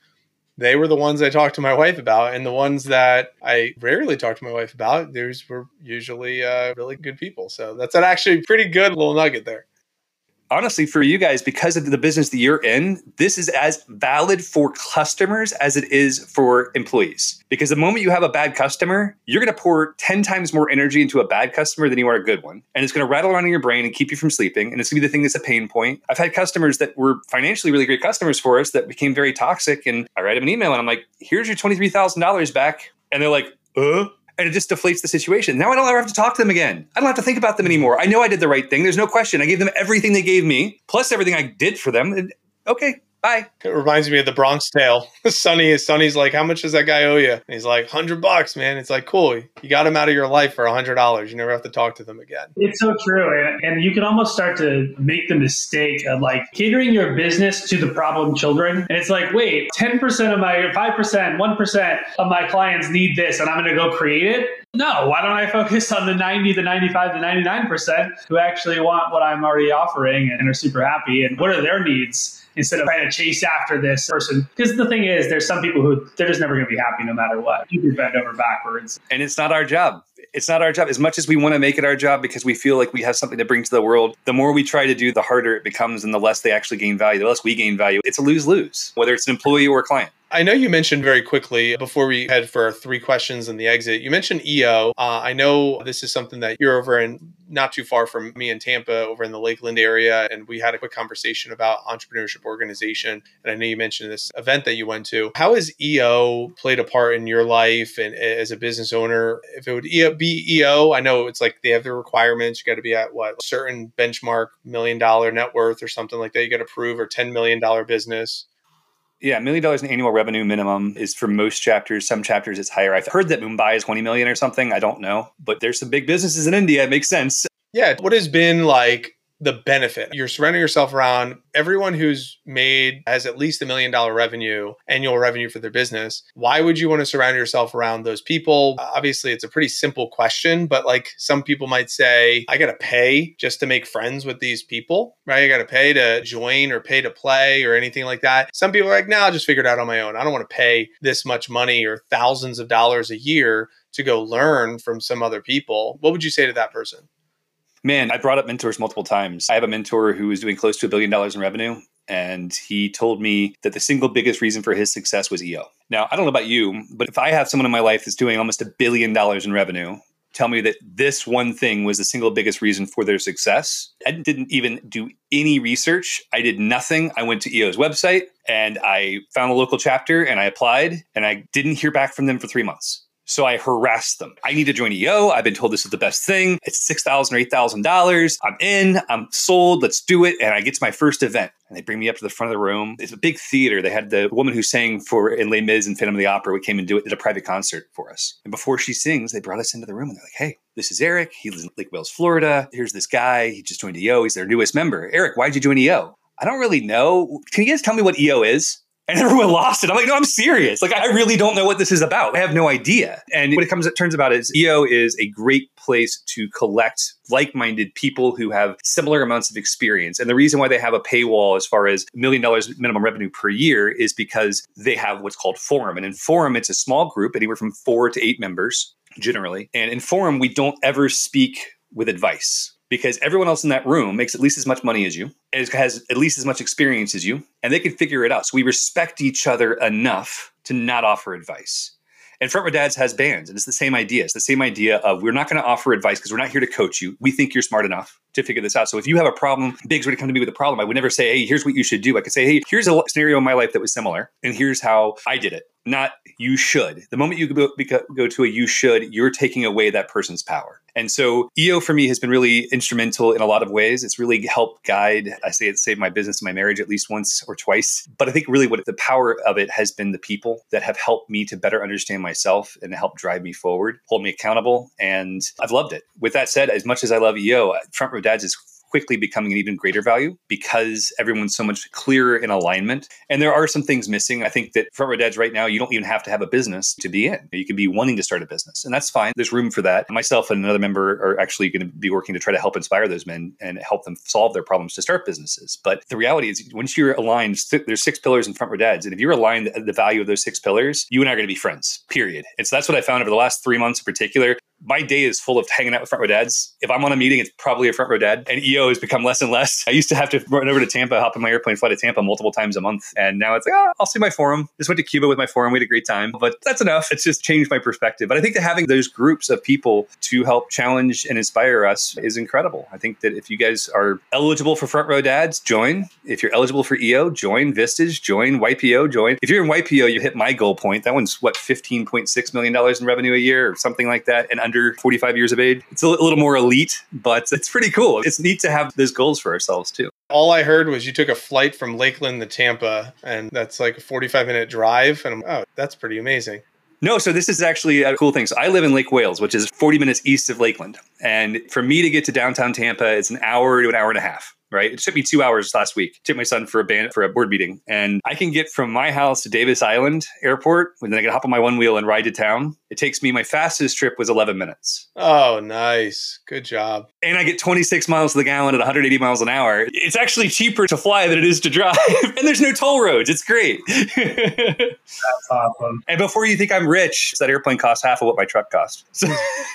[SPEAKER 4] they were the ones I talked to my wife about, and the ones that I rarely talk to my wife about, those were usually uh, really good people. So that's an actually pretty good little nugget there
[SPEAKER 3] honestly, for you guys, because of the business that you're in, this is as valid for customers as it is for employees. Because the moment you have a bad customer, you're going to pour 10 times more energy into a bad customer than you are a good one. And it's going to rattle around in your brain and keep you from sleeping. And it's going to be the thing that's a pain point. I've had customers that were financially really great customers for us that became very toxic. And I write them an email and I'm like, here's your $23,000 back. And they're like, uh? And it just deflates the situation. Now I don't ever have to talk to them again. I don't have to think about them anymore. I know I did the right thing. There's no question. I gave them everything they gave me, plus everything I did for them. Okay, Bye.
[SPEAKER 4] It reminds me of the Bronx Tale. Sonny, is Sonny's like, "How much does that guy owe you?" And he's like, hundred bucks, man." It's like, cool. You got him out of your life for a hundred dollars. You never have to talk to them again.
[SPEAKER 1] It's so true, and, and you can almost start to make the mistake of like catering your business to the problem children, and it's like, wait, ten percent of my, five percent, one percent of my clients need this, and I'm going to go create it. No, why don't I focus on the 90, the 95, the 99% who actually want what I'm already offering and are super happy? And what are their needs? Instead of trying to chase after this person. Because the thing is, there's some people who they're just never going to be happy no matter what. You can bend over backwards.
[SPEAKER 3] And it's not our job. It's not our job. As much as we want to make it our job because we feel like we have something to bring to the world, the more we try to do, the harder it becomes and the less they actually gain value, the less we gain value. It's a lose lose, whether it's an employee or a client.
[SPEAKER 4] I know you mentioned very quickly before we head for our three questions and the exit. You mentioned EO. Uh, I know this is something that you're over in not too far from me in Tampa, over in the Lakeland area, and we had a quick conversation about entrepreneurship organization. And I know you mentioned this event that you went to. How has EO played a part in your life and as a business owner? If it would be EO, I know it's like they have the requirements. You got to be at what certain benchmark million dollar net worth or something like that. You got to prove or ten million dollar business.
[SPEAKER 3] Yeah, million dollars in annual revenue minimum is for most chapters. Some chapters it's higher. I've heard that Mumbai is 20 million or something. I don't know, but there's some big businesses in India. It makes sense.
[SPEAKER 4] Yeah. What has been like the benefit. You're surrounding yourself around everyone who's made has at least a million dollar revenue, annual revenue for their business. Why would you want to surround yourself around those people? Obviously, it's a pretty simple question, but like some people might say, I got to pay just to make friends with these people, right? I got to pay to join or pay to play or anything like that. Some people are like, no, I'll just figure it out on my own. I don't want to pay this much money or thousands of dollars a year to go learn from some other people. What would you say to that person?
[SPEAKER 3] Man, I brought up mentors multiple times. I have a mentor who is doing close to a billion dollars in revenue. And he told me that the single biggest reason for his success was EO. Now, I don't know about you, but if I have someone in my life that's doing almost a billion dollars in revenue, tell me that this one thing was the single biggest reason for their success. I didn't even do any research. I did nothing. I went to EO's website and I found a local chapter and I applied and I didn't hear back from them for three months. So I harassed them. I need to join EO. I've been told this is the best thing. It's $6,000 or $8,000. I'm in, I'm sold, let's do it. And I get to my first event and they bring me up to the front of the room. It's a big theater. They had the woman who sang for in Les Mis and Phantom of the Opera, we came and do it, did a private concert for us. And before she sings, they brought us into the room and they're like, hey, this is Eric. He lives in Lake Wales, Florida. Here's this guy. He just joined EO. He's their newest member. Eric, why'd you join EO? I don't really know. Can you guys tell me what EO is? And everyone lost it. I'm like, no, I'm serious. Like, I really don't know what this is about. I have no idea. And what it comes, it turns about is EO is a great place to collect like-minded people who have similar amounts of experience. And the reason why they have a paywall as far as million dollars minimum revenue per year is because they have what's called forum. And in forum, it's a small group, anywhere from four to eight members generally. And in forum, we don't ever speak with advice because everyone else in that room makes at least as much money as you, has at least as much experience as you, and they can figure it out. So we respect each other enough to not offer advice. And Front Row Dads has bands, and it's the same idea. It's the same idea of we're not going to offer advice because we're not here to coach you. We think you're smart enough to figure this out. So if you have a problem, Biggs would come to me with a problem. I would never say, hey, here's what you should do. I could say, hey, here's a scenario in my life that was similar, and here's how I did it. Not you should. The moment you go, go to a you should, you're taking away that person's power. And so EO for me has been really instrumental in a lot of ways. It's really helped guide, I say it saved my business and my marriage at least once or twice. But I think really what the power of it has been the people that have helped me to better understand myself and help drive me forward, hold me accountable. And I've loved it. With that said, as much as I love EO, Front Row Dads is quickly becoming an even greater value because everyone's so much clearer in alignment. And there are some things missing. I think that Front Row Dads right now, you don't even have to have a business to be in. You could be wanting to start a business, and that's fine. There's room for that. Myself and another member are actually going to be working to try to help inspire those men and help them solve their problems to start businesses. But the reality is, once you're aligned, there's six pillars in Front Row Dads. And if you're aligned uh, the value of those six pillars, you and I are going to be friends, period. And so that's what I found over the last three months in particular my day is full of hanging out with front row dads. If I'm on a meeting, it's probably a front row dad. And EO has become less and less. I used to have to run over to Tampa, hop on my airplane, fly to Tampa multiple times a month. And now it's like, oh, I'll see my forum. Just went to Cuba with my forum. We had a great time. But that's enough. It's just changed my perspective. But I think that having those groups of people to help challenge and inspire us is incredible. I think that if you guys are eligible for front row dads, join. If you're eligible for EO, join Vistage, join YPO, join. If you're in YPO, you hit my goal point. That one's what, $15.6 million in revenue a year or something like that and under under 45 years of age. It's a little more elite, but it's pretty cool. It's neat to have those goals for ourselves too.
[SPEAKER 4] All I heard was you took a flight from Lakeland to Tampa, and that's like a 45 minute drive. And I'm, oh, that's pretty amazing.
[SPEAKER 3] No, so this is actually a cool thing. So I live in Lake Wales, which is 40 minutes east of Lakeland. And for me to get to downtown Tampa, it's an hour to an hour and a half right? It took me two hours last week. Took my son for a band for a board meeting, and I can get from my house to Davis Island Airport, and then I can hop on my one wheel and ride to town. It takes me my fastest trip was 11 minutes.
[SPEAKER 4] Oh, nice, good job.
[SPEAKER 3] And I get 26 miles to the gallon at 180 miles an hour. It's actually cheaper to fly than it is to drive, and there's no toll roads. It's great.
[SPEAKER 1] That's awesome.
[SPEAKER 3] And before you think I'm rich, that airplane costs half of what my truck cost. So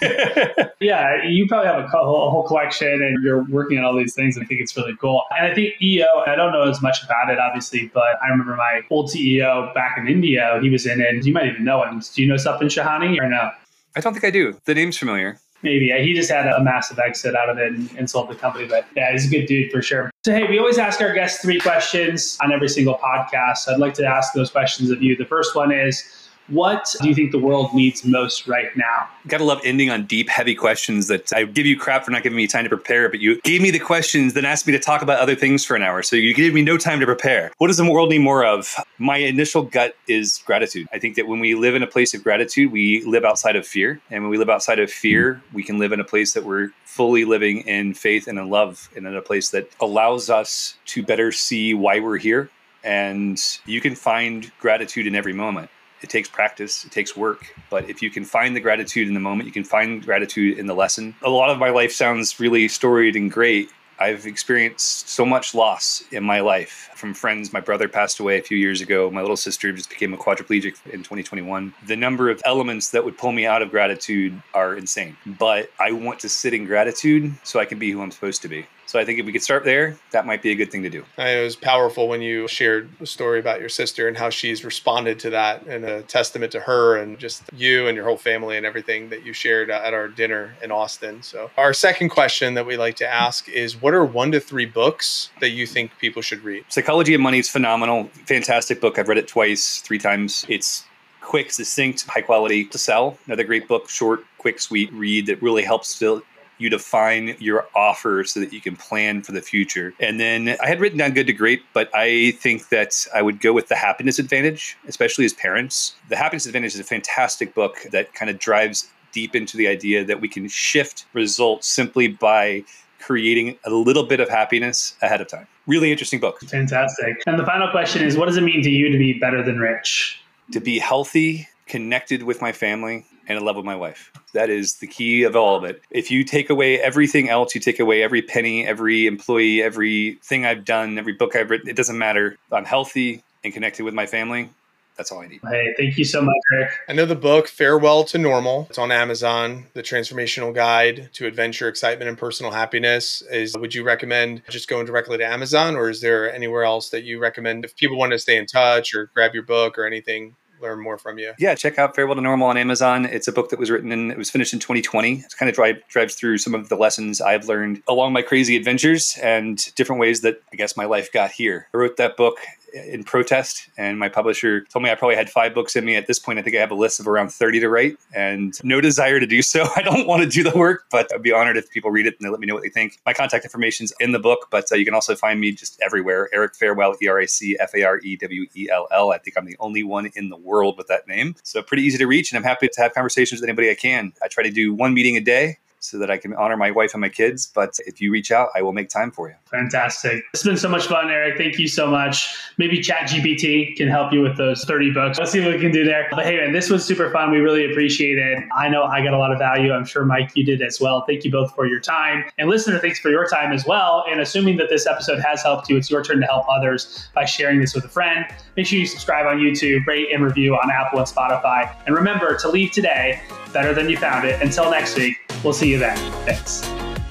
[SPEAKER 1] yeah, you probably have a, co- a whole collection, and you're working on all these things. I think it's really cool. And I think EO, I don't know as much about it, obviously, but I remember my old CEO back in India, he was in it. You might even know him. Do you know Sapin Shahani or no?
[SPEAKER 3] I don't think I do. The name's familiar.
[SPEAKER 1] Maybe. Yeah, he just had a massive exit out of it and, and, sold the company. But yeah, he's a good dude for sure. So, hey, we always ask our guests three questions on every single podcast. I'd like to ask those questions of you. The first one is, what do you think the world needs most right now?
[SPEAKER 3] Gotta love ending on deep, heavy questions that I give you crap for not giving me time to prepare, but you gave me the questions, then asked me to talk about other things for an hour. So you gave me no time to prepare. What does the world need more of? My initial gut is gratitude. I think that when we live in a place of gratitude, we live outside of fear. And when we live outside of fear, we can live in a place that we're fully living in faith and in love and in a place that allows us to better see why we're here. And you can find gratitude in every moment it takes practice, it takes work. But if you can find the gratitude in the moment, you can find gratitude in the lesson. A lot of my life sounds really storied and great. I've experienced so much loss in my life from friends. My brother passed away a few years ago. My little sister just became a quadriplegic in 2021. The number of elements that would pull me out of gratitude are insane. But I want to sit in gratitude so I can be who I'm supposed to be. So I think if we could start there, that might be a good thing to do.
[SPEAKER 4] it was powerful when you shared a story about your sister and how she's responded to that, and a testament to her and just you and your whole family and everything that you shared at our dinner in Austin. So, our second question that we like to ask is what are one to three books that you think people should read?
[SPEAKER 3] Psychology of Money is phenomenal, fantastic book. I've read it twice, three times. It's quick, succinct, high quality to sell. Another great book, short, quick, sweet read that really helps fill you define your offer so that you can plan for the future. And then I had written down good to great, but I think that I would go with the happiness advantage, especially as parents. The happiness advantage is a fantastic book that kind of drives deep into the idea that we can shift results simply by creating a little bit of happiness ahead of time. Really interesting book.
[SPEAKER 1] Fantastic. And the final question is what does it mean to you to be better than rich?
[SPEAKER 3] To be healthy, connected with my family, and in love with my wife. That is the key of all of it. If you take away everything else, you take away every penny, every employee, everything I've done, every book I've written, it doesn't matter. I'm healthy and connected with my family. That's all I need.
[SPEAKER 1] Hey, thank you so much, Rick.
[SPEAKER 4] I know the book Farewell to Normal. It's on Amazon. The Transformational Guide to Adventure, Excitement, and Personal Happiness. Is would you recommend just going directly to Amazon, or is there anywhere else that you recommend if people want to stay in touch or grab your book or anything? Learn more from you.
[SPEAKER 3] Yeah, check out Farewell to Normal on Amazon. It's a book that was written and it was finished in 2020. It kind of drive, drives through some of the lessons I've learned along my crazy adventures and different ways that I guess my life got here. I wrote that book in protest. And my publisher told me I probably had five books in me. At this point, I think I have a list of around 30 to write and no desire to do so. I don't want to do the work, but I'd be honored if people read it and they let me know what they think. My contact information's in the book, but uh, you can also find me just everywhere. Eric Farewell, E R A C F A R E W E L L. I think I'm the only one in the world with that name. So pretty easy to reach. And I'm happy to have conversations with anybody I can. I try to do one meeting a day so that I can honor my wife and my kids. But if you reach out, I will make time for you.
[SPEAKER 1] Fantastic. It's been so much fun, Eric. Thank you so much. Maybe ChatGPT can help you with those 30 books. Let's see what we can do there. But hey, man, this was super fun. We really appreciate it. I know I got a lot of value. I'm sure, Mike, you did as well. Thank you both for your time. And listener, thanks for your time as well. And assuming that this episode has helped you, it's your turn to help others by sharing this with a friend. Make sure you subscribe on YouTube, rate and review on Apple and Spotify. And remember to leave today better than you found it. Until next week, we'll see you then. Thanks.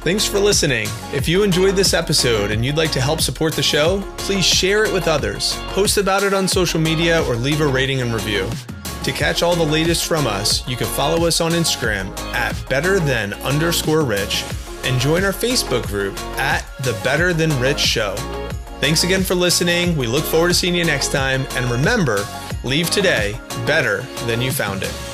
[SPEAKER 4] Thanks for listening. If you enjoyed this episode and you'd like to help support the show, please share it with others, post about it on social media, or leave a rating and review. To catch all the latest from us, you can follow us on Instagram at better than underscore rich and join our Facebook group at the Better Than Rich Show. Thanks again for listening. We look forward to seeing you next time. And remember, leave today better than you found it.